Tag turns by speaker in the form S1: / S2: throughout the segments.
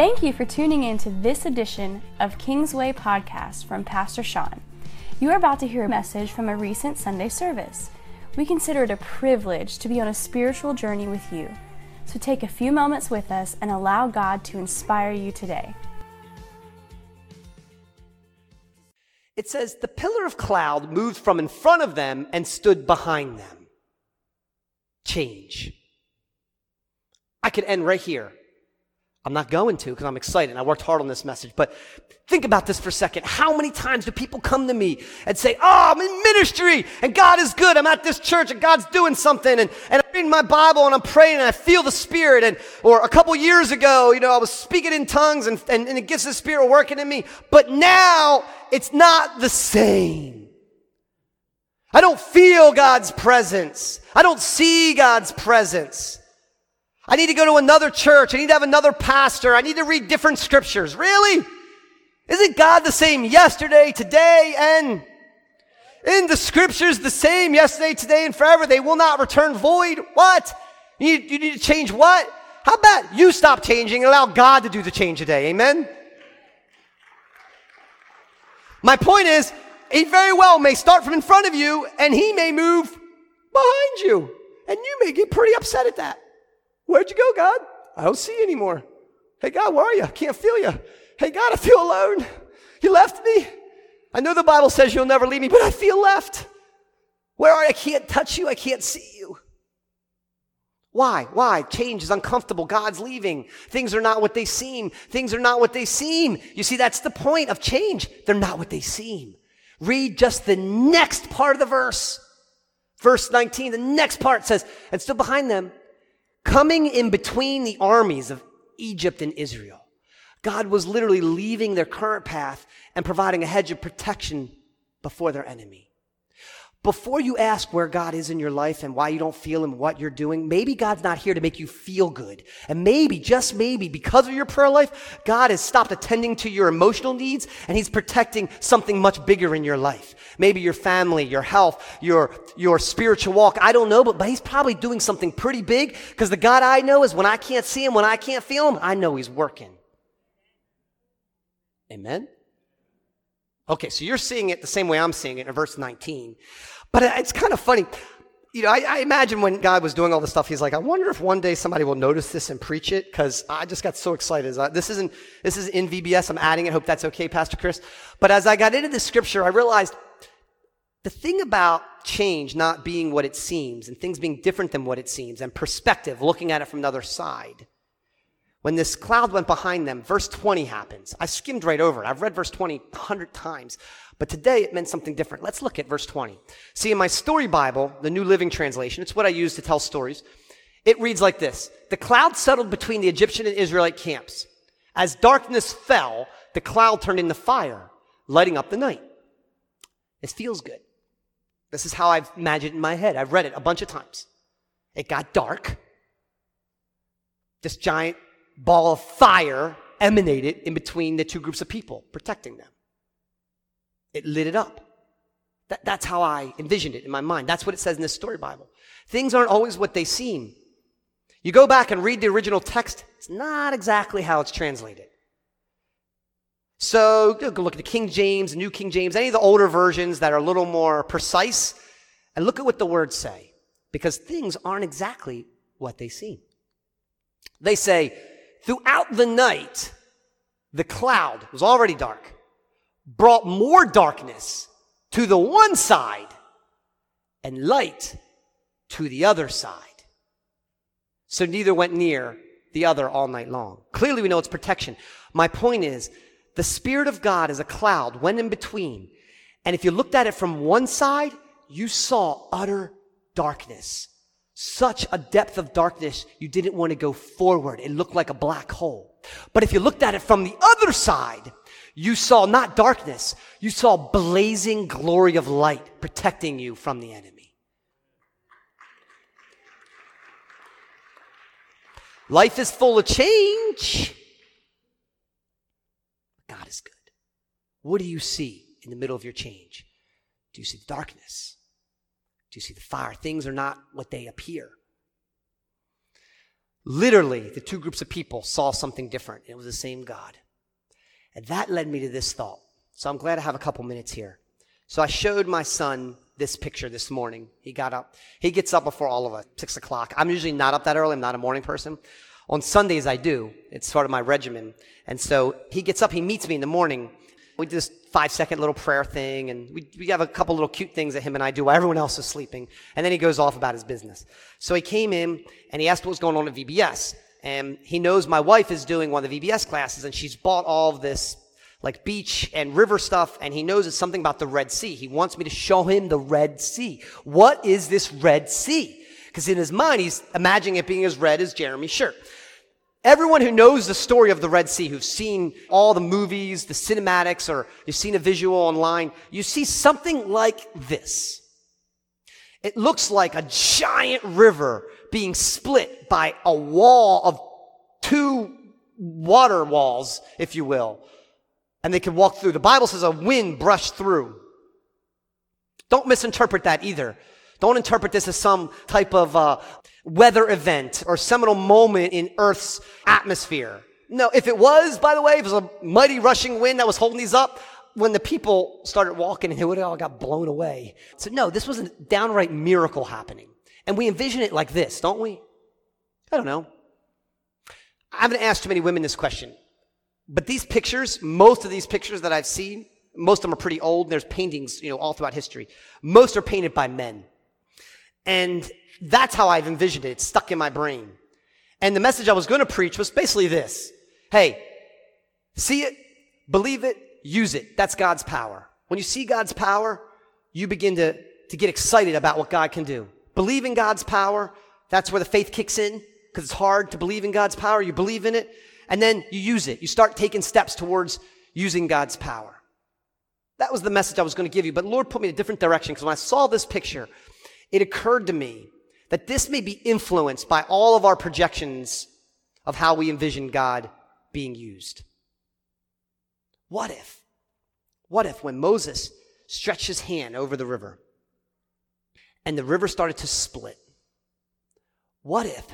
S1: Thank you for tuning in to this edition of Kingsway Podcast from Pastor Sean. You are about to hear a message from a recent Sunday service. We consider it a privilege to be on a spiritual journey with you. So take a few moments with us and allow God to inspire you today.
S2: It says, The pillar of cloud moved from in front of them and stood behind them. Change. I could end right here. I'm not going to because I'm excited. And I worked hard on this message. But think about this for a second. How many times do people come to me and say, Oh, I'm in ministry and God is good. I'm at this church and God's doing something. And, and I'm reading my Bible and I'm praying and I feel the Spirit. And, or a couple years ago, you know, I was speaking in tongues and, and, and it gets the Spirit working in me. But now it's not the same. I don't feel God's presence. I don't see God's presence. I need to go to another church. I need to have another pastor. I need to read different scriptures. Really? Isn't God the same yesterday, today, and in the scriptures the same yesterday, today, and forever? They will not return void. What? You need, you need to change what? How about you stop changing and allow God to do the change today? Amen? My point is, he very well may start from in front of you and he may move behind you. And you may get pretty upset at that. Where'd you go, God? I don't see you anymore. Hey, God, where are you? I can't feel you. Hey, God, I feel alone. You left me. I know the Bible says you'll never leave me, but I feel left. Where are you? I can't touch you. I can't see you. Why? Why? Change is uncomfortable. God's leaving. Things are not what they seem. Things are not what they seem. You see, that's the point of change. They're not what they seem. Read just the next part of the verse. Verse 19, the next part says, and stood behind them coming in between the armies of Egypt and Israel. God was literally leaving their current path and providing a hedge of protection before their enemy. Before you ask where God is in your life and why you don't feel Him, what you're doing, maybe God's not here to make you feel good. And maybe, just maybe, because of your prayer life, God has stopped attending to your emotional needs and He's protecting something much bigger in your life. Maybe your family, your health, your, your spiritual walk. I don't know, but, but He's probably doing something pretty big because the God I know is when I can't see Him, when I can't feel Him, I know He's working. Amen? Okay, so you're seeing it the same way I'm seeing it in verse 19. But uh, it's kind of funny. You know, I, I, imagine when God was doing all this stuff, he's like, I wonder if one day somebody will notice this and preach it, because I just got so excited. This isn't, this is in VBS. I'm adding it. Hope that's okay, Pastor Chris. But as I got into this scripture, I realized the thing about change not being what it seems and things being different than what it seems and perspective, looking at it from another side, when this cloud went behind them, verse 20 happens. I skimmed right over it. I've read verse 20 a hundred times, but today it meant something different. Let's look at verse 20. See, in my story Bible, the New Living Translation, it's what I use to tell stories. It reads like this. The cloud settled between the Egyptian and Israelite camps. As darkness fell, the cloud turned into fire, lighting up the night. This feels good. This is how I've imagined in my head. I've read it a bunch of times. It got dark. This giant ball of fire emanated in between the two groups of people, protecting them. It lit it up. That, that's how I envisioned it in my mind. That's what it says in this story Bible. Things aren't always what they seem. You go back and read the original text, it's not exactly how it's translated. So go look at the King James, New King James, any of the older versions that are a little more precise, and look at what the words say. Because things aren't exactly what they seem. They say, throughout the night, the cloud was already dark, brought more darkness to the one side and light to the other side. So neither went near the other all night long. Clearly, we know it's protection. My point is, the Spirit of God is a cloud, went in between. And if you looked at it from one side, you saw utter darkness such a depth of darkness, you didn't want to go forward. It looked like a black hole. But if you looked at it from the other side, you saw not darkness, you saw blazing glory of light protecting you from the enemy. Life is full of change. God is good. What do you see in the middle of your change? Do you see darkness? Do you see the fire? Things are not what they appear. literally, the two groups of people saw something different. It was the same God. And that led me to this thought. So I'm glad I have a couple minutes here. So I showed my son this picture this morning. He got up. He gets up before all of us, six o'clock. I'm usually not up that early. I'm not a morning person. On Sundays, I do. It's sort of my regimen. And so he gets up, he meets me in the morning. We do this five second little prayer thing, and we, we have a couple little cute things that him and I do while everyone else is sleeping. And then he goes off about his business. So he came in and he asked what was going on at VBS. And he knows my wife is doing one of the VBS classes, and she's bought all of this like beach and river stuff, and he knows it's something about the Red Sea. He wants me to show him the Red Sea. What is this Red Sea? Because in his mind, he's imagining it being as red as Jeremy's shirt. Everyone who knows the story of the Red Sea, who've seen all the movies, the cinematics, or you've seen a visual online, you see something like this. It looks like a giant river being split by a wall of two water walls, if you will. And they can walk through. The Bible says a wind brushed through. Don't misinterpret that either. Don't interpret this as some type of uh, weather event or seminal moment in Earth's atmosphere. No, if it was, by the way, if it was a mighty rushing wind that was holding these up, when the people started walking and have all got blown away. So no, this was a downright miracle happening. And we envision it like this, don't we? I don't know. I haven't asked too many women this question. But these pictures, most of these pictures that I've seen, most of them are pretty old. There's paintings, you know, all throughout history. Most are painted by men. And that's how I've envisioned it. It's stuck in my brain. And the message I was going to preach was basically this. Hey, see it, believe it, use it. That's God's power. When you see God's power, you begin to, to get excited about what God can do. Believe in God's power. That's where the faith kicks in because it's hard to believe in God's power. You believe in it and then you use it. You start taking steps towards using God's power. That was the message I was going to give you. But Lord put me in a different direction because when I saw this picture, it occurred to me that this may be influenced by all of our projections of how we envision God being used. What if, what if when Moses stretched his hand over the river and the river started to split, what if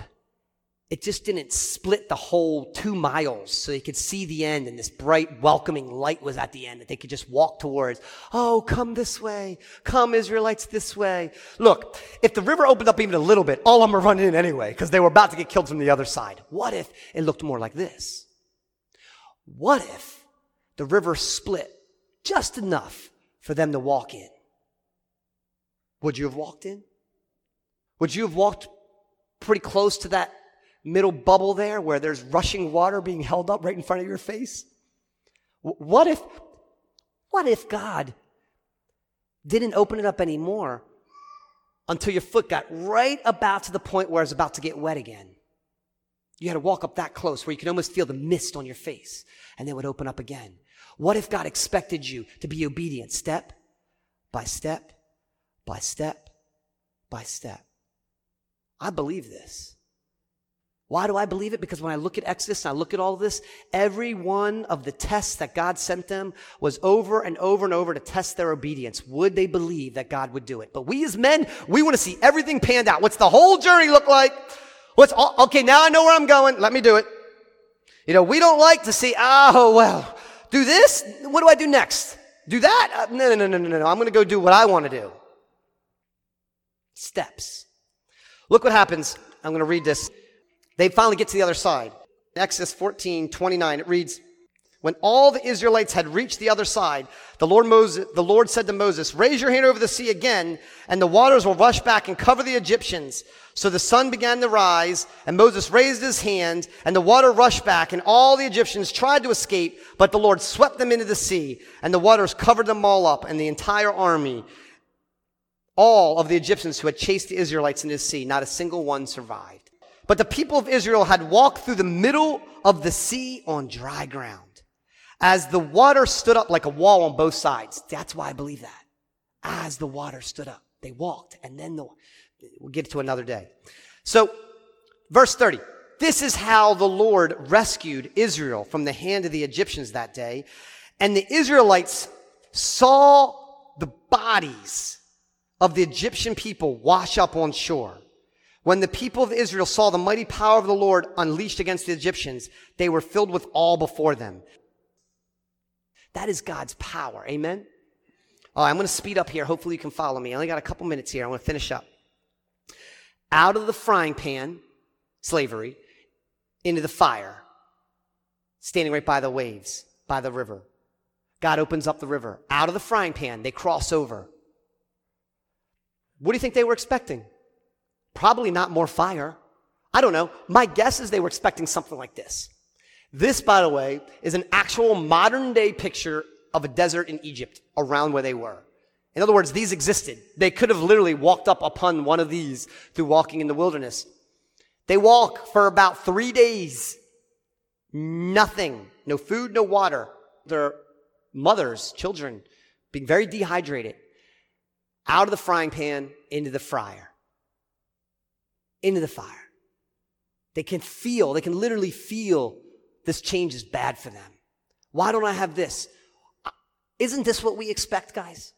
S2: it just didn't split the whole two miles so they could see the end and this bright welcoming light was at the end that they could just walk towards. Oh, come this way. Come Israelites this way. Look, if the river opened up even a little bit, all of them were running in anyway because they were about to get killed from the other side. What if it looked more like this? What if the river split just enough for them to walk in? Would you have walked in? Would you have walked pretty close to that middle bubble there where there's rushing water being held up right in front of your face? What if, what if God didn't open it up anymore until your foot got right about to the point where it's about to get wet again? You had to walk up that close where you could almost feel the mist on your face and then it would open up again. What if God expected you to be obedient step by step by step by step? I believe this. Why do I believe it? Because when I look at Exodus and I look at all of this, every one of the tests that God sent them was over and over and over to test their obedience. Would they believe that God would do it? But we as men, we want to see everything panned out. What's the whole journey look like? What's all, okay, now I know where I'm going. Let me do it. You know, we don't like to see, oh, well, do this. What do I do next? Do that? Uh, no, no, no, no, no, no. I'm going to go do what I want to do. Steps. Look what happens. I'm going to read this. They finally get to the other side. Exodus 14, 29, it reads, when all the Israelites had reached the other side, the Lord, Moses, the Lord said to Moses, raise your hand over the sea again, and the waters will rush back and cover the Egyptians. So the sun began to rise, and Moses raised his hand, and the water rushed back, and all the Egyptians tried to escape, but the Lord swept them into the sea, and the waters covered them all up, and the entire army, all of the Egyptians who had chased the Israelites into the sea, not a single one survived. But the people of Israel had walked through the middle of the sea on dry ground. As the water stood up like a wall on both sides. That's why I believe that. As the water stood up, they walked and then the, we'll get to another day. So, verse 30. This is how the Lord rescued Israel from the hand of the Egyptians that day. And the Israelites saw the bodies of the Egyptian people wash up on shore. When the people of Israel saw the mighty power of the Lord unleashed against the Egyptians, they were filled with awe before them. That is God's power. Amen? All right, I'm going to speed up here. Hopefully you can follow me. I only got a couple minutes here. I want to finish up. Out of the frying pan, slavery, into the fire, standing right by the waves, by the river. God opens up the river. Out of the frying pan, they cross over. What do you think they were expecting? Probably not more fire. I don't know. My guess is they were expecting something like this. This, by the way, is an actual modern day picture of a desert in Egypt around where they were. In other words, these existed. They could have literally walked up upon one of these through walking in the wilderness. They walk for about three days. Nothing. No food, no water. Their mothers, children, being very dehydrated. Out of the frying pan into the fryer into the fire. They can feel, they can literally feel this change is bad for them. Why don't I have this? Isn't this what we expect, guys?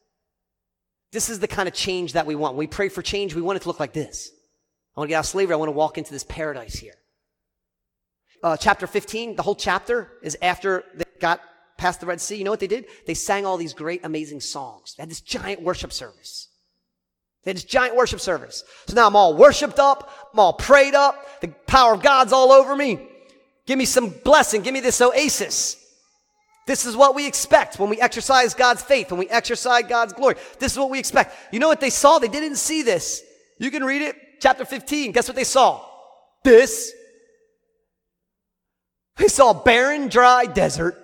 S2: This is the kind of change that we want. When we pray for change, we want it to look like this. I want to get out of slavery. I want to walk into this paradise here. Uh, chapter 15, the whole chapter is after they got past the Red Sea. You know what they did? They sang all these great, amazing songs. They had this giant worship service. This giant worship service. So now I'm all worshiped up. I'm all prayed up. The power of God's all over me. Give me some blessing. Give me this oasis. This is what we expect when we exercise God's faith, when we exercise God's glory. This is what we expect. You know what they saw? They didn't see this. You can read it, chapter 15. Guess what they saw? This. They saw barren, dry desert,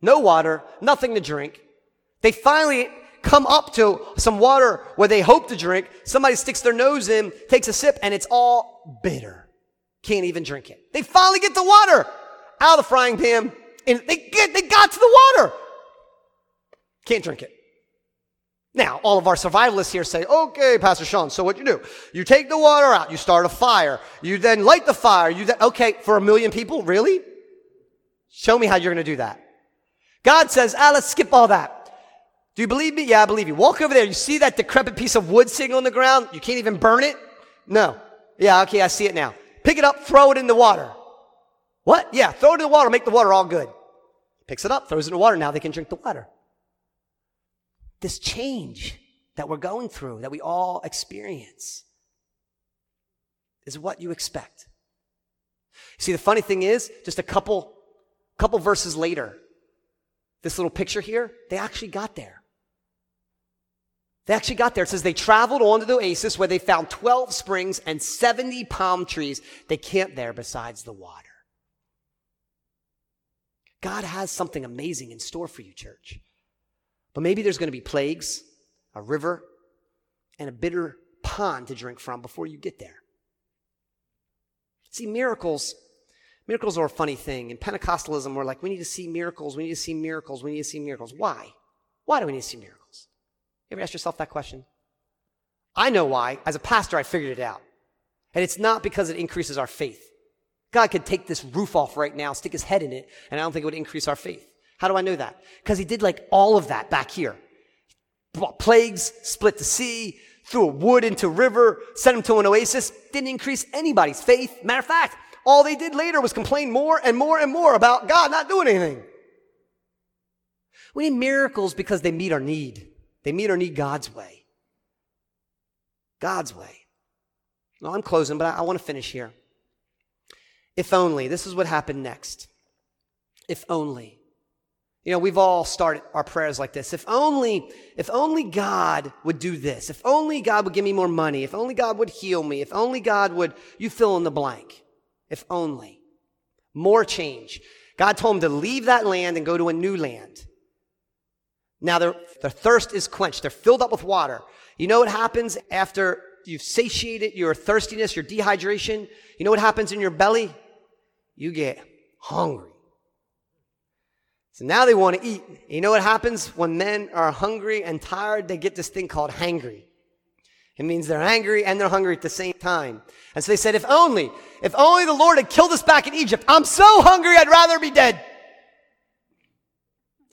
S2: no water, nothing to drink. They finally come up to some water where they hope to drink. Somebody sticks their nose in, takes a sip, and it's all bitter. Can't even drink it. They finally get the water out of the frying pan, and they get, they got to the water. Can't drink it. Now, all of our survivalists here say, okay, Pastor Sean, so what you do? You take the water out, you start a fire, you then light the fire, you then, okay, for a million people, really? Show me how you're gonna do that. God says, ah, let's skip all that. Do you believe me? Yeah, I believe you. Walk over there. You see that decrepit piece of wood sitting on the ground? You can't even burn it? No. Yeah, okay, I see it now. Pick it up, throw it in the water. What? Yeah, throw it in the water, make the water all good. Picks it up, throws it in the water. Now they can drink the water. This change that we're going through, that we all experience, is what you expect. See, the funny thing is, just a couple, couple verses later, this little picture here, they actually got there. They actually got there. It says they traveled on to the oasis where they found 12 springs and 70 palm trees. They camped there besides the water. God has something amazing in store for you, church. But maybe there's going to be plagues, a river, and a bitter pond to drink from before you get there. See, miracles, miracles are a funny thing. In Pentecostalism, we're like, we need to see miracles, we need to see miracles, we need to see miracles. Why? Why do we need to see miracles? You ever ask yourself that question? I know why. As a pastor, I figured it out. And it's not because it increases our faith. God could take this roof off right now, stick his head in it, and I don't think it would increase our faith. How do I know that? Because he did like all of that back here. Plagues, split the sea, threw a wood into a river, sent him to an oasis, didn't increase anybody's faith. Matter of fact, all they did later was complain more and more and more about God not doing anything. We need miracles because they meet our need. They meet or need God's way. God's way. Well, I'm closing, but I, I want to finish here. If only, this is what happened next. If only. You know, we've all started our prayers like this. If only, if only God would do this. If only God would give me more money. If only God would heal me. If only God would, you fill in the blank. If only. More change. God told him to leave that land and go to a new land. Now their, their thirst is quenched. They're filled up with water. You know what happens after you've satiated your thirstiness, your dehydration? You know what happens in your belly? You get hungry. So now they want to eat. You know what happens when men are hungry and tired? They get this thing called hangry. It means they're angry and they're hungry at the same time. And so they said, if only, if only the Lord had killed us back in Egypt. I'm so hungry, I'd rather be dead.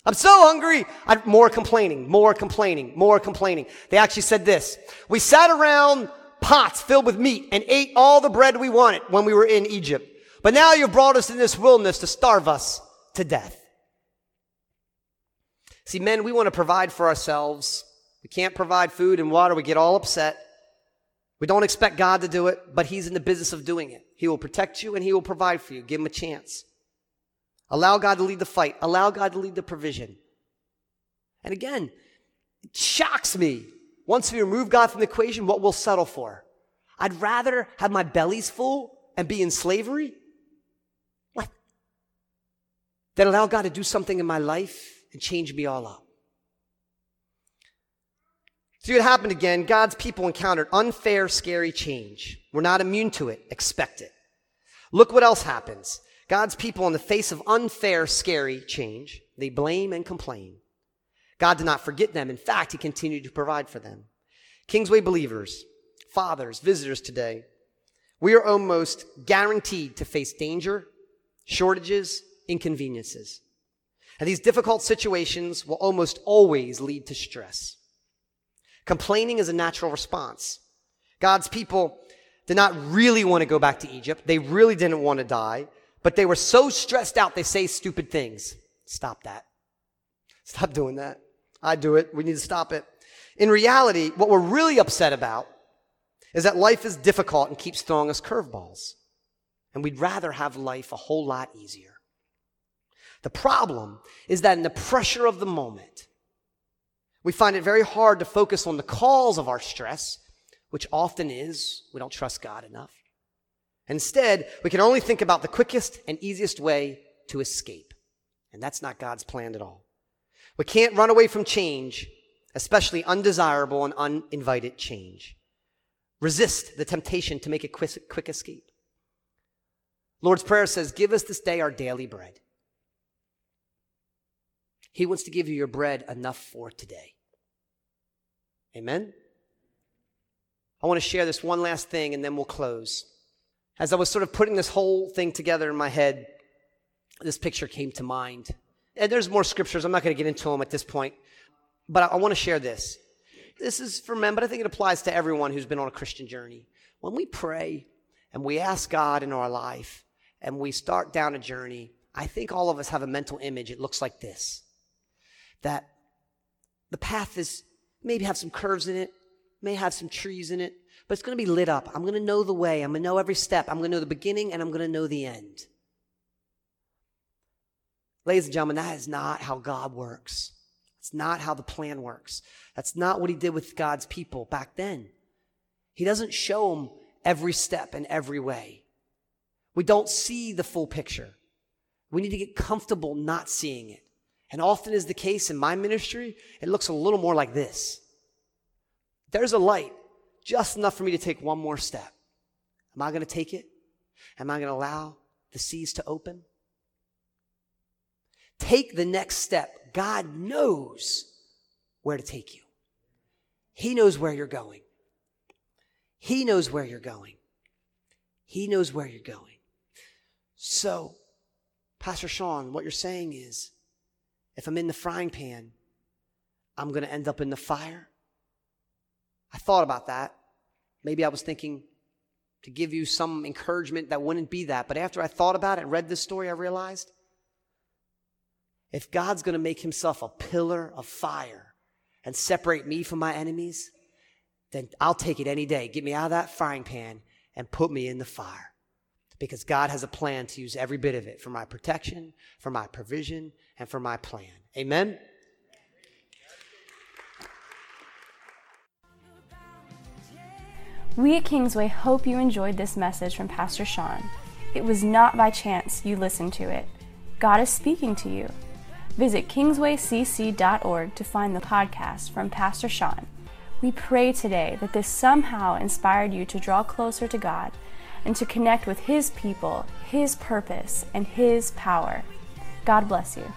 S2: I'm so hungry. I'm more complaining, more complaining, more complaining. They actually said this. We sat around pots filled with meat and ate all the bread we wanted when we were in Egypt. But now you've brought us in this wilderness to starve us to death. See, men, we want to provide for ourselves. We can't provide food and water. We get all upset. We don't expect God to do it, but He's in the business of doing it. He will protect you and He will provide for you. Give Him a chance. Allow God to lead the fight. Allow God to lead the provision. And again, it shocks me. Once we remove God from the equation, what we'll settle for. I'd rather have my bellies full and be in slavery. What? Than allow God to do something in my life and change me all up. See what happened again. God's people encountered unfair, scary change. We're not immune to it. Expect it. Look what else happens. God's people, in the face of unfair, scary change, they blame and complain. God did not forget them. In fact, He continued to provide for them. Kingsway believers, fathers, visitors today, we are almost guaranteed to face danger, shortages, inconveniences. And these difficult situations will almost always lead to stress. Complaining is a natural response. God's people did not really want to go back to Egypt. They really didn't want to die, but they were so stressed out they say stupid things. Stop that. Stop doing that. I do it. We need to stop it. In reality, what we're really upset about is that life is difficult and keeps throwing us curveballs. And we'd rather have life a whole lot easier. The problem is that in the pressure of the moment, we find it very hard to focus on the cause of our stress, which often is we don't trust God enough. Instead, we can only think about the quickest and easiest way to escape. And that's not God's plan at all. We can't run away from change, especially undesirable and uninvited change. Resist the temptation to make a quick, quick escape. Lord's Prayer says, Give us this day our daily bread. He wants to give you your bread enough for today. Amen? I want to share this one last thing and then we'll close. As I was sort of putting this whole thing together in my head, this picture came to mind. And there's more scriptures. I'm not going to get into them at this point, but I, I want to share this. This is for men, but I think it applies to everyone who's been on a Christian journey. When we pray and we ask God in our life and we start down a journey, I think all of us have a mental image. It looks like this that the path is maybe have some curves in it, may have some trees in it, but it's going to be lit up. I'm going to know the way. I'm going to know every step. I'm going to know the beginning and I'm going to know the end. Ladies and gentlemen, that is not how God works. It's not how the plan works. That's not what he did with God's people back then. He doesn't show them every step and every way. We don't see the full picture. We need to get comfortable not seeing it. And often is the case in my ministry, it looks a little more like this. There's a light, just enough for me to take one more step. Am I going to take it? Am I going to allow the seas to open? Take the next step. God knows where to take you. He knows where you're going. He knows where you're going. He knows where you're going. So, Pastor Sean, what you're saying is, if I'm in the frying pan, I'm going to end up in the fire. I thought about that. Maybe I was thinking to give you some encouragement that wouldn't be that. But after I thought about it, and read this story, I realized if God's going to make himself a pillar of fire and separate me from my enemies, then I'll take it any day. Get me out of that frying pan and put me in the fire. Because God has a plan to use every bit of it for my protection, for my provision, and for my plan. Amen?
S1: We at Kingsway hope you enjoyed this message from Pastor Sean. It was not by chance you listened to it. God is speaking to you. Visit kingswaycc.org to find the podcast from Pastor Sean. We pray today that this somehow inspired you to draw closer to God and to connect with His people, His purpose, and His power. God bless you.